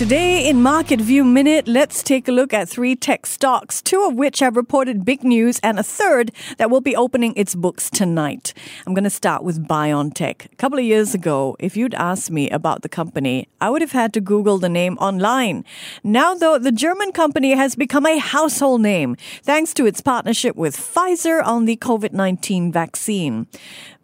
Today in Market View Minute, let's take a look at three tech stocks, two of which have reported big news and a third that will be opening its books tonight. I'm going to start with BioNTech. A couple of years ago, if you'd asked me about the company, I would have had to Google the name online. Now, though, the German company has become a household name thanks to its partnership with Pfizer on the COVID-19 vaccine.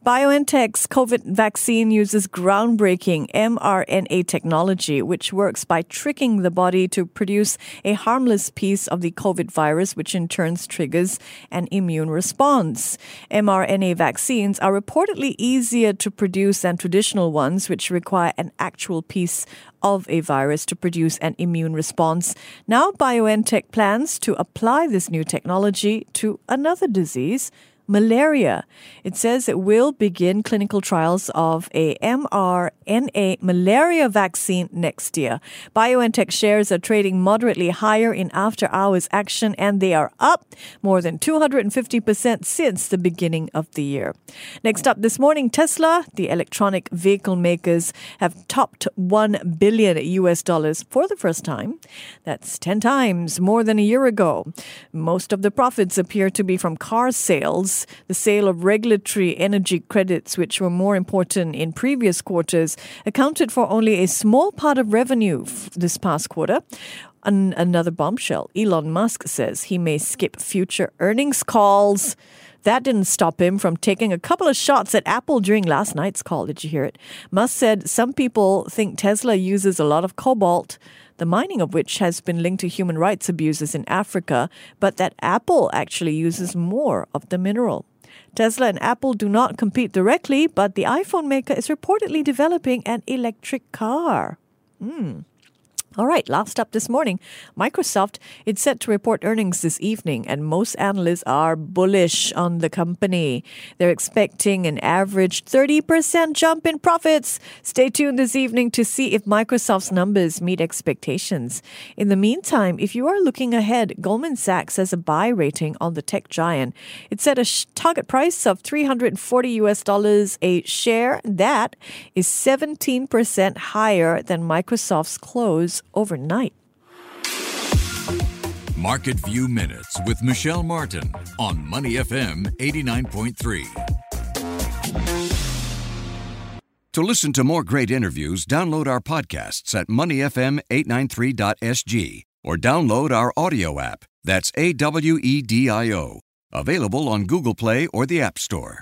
BioNTech's COVID vaccine uses groundbreaking mRNA technology, which works by tricking the body to produce a harmless piece of the COVID virus, which in turn triggers an immune response. mRNA vaccines are reportedly easier to produce than traditional ones, which require an actual piece of a virus to produce an immune response. Now, BioNTech plans to apply this new technology to another disease malaria. It says it will begin clinical trials of a mRNA malaria vaccine next year. BioNTech shares are trading moderately higher in after hours action and they are up more than 250% since the beginning of the year. Next up this morning, Tesla, the electronic vehicle makers have topped 1 billion US dollars for the first time. That's 10 times more than a year ago. Most of the profits appear to be from car sales the sale of regulatory energy credits, which were more important in previous quarters, accounted for only a small part of revenue this past quarter. An- another bombshell. Elon Musk says he may skip future earnings calls. That didn't stop him from taking a couple of shots at Apple during last night's call. Did you hear it? Musk said some people think Tesla uses a lot of cobalt the mining of which has been linked to human rights abuses in Africa, but that Apple actually uses more of the mineral. Tesla and Apple do not compete directly, but the iPhone maker is reportedly developing an electric car. Hmm. All right, last up this morning, Microsoft is set to report earnings this evening, and most analysts are bullish on the company. They're expecting an average 30% jump in profits. Stay tuned this evening to see if Microsoft's numbers meet expectations. In the meantime, if you are looking ahead, Goldman Sachs has a buy rating on the tech giant. It set a target price of 340 US dollars a share. That is 17% higher than Microsoft's close overnight. Market View Minutes with Michelle Martin on Money FM 89.3. To listen to more great interviews, download our podcasts at moneyfm893.sg or download our AWEDIO app. That's A W E D I O. Available on Google Play or the App Store.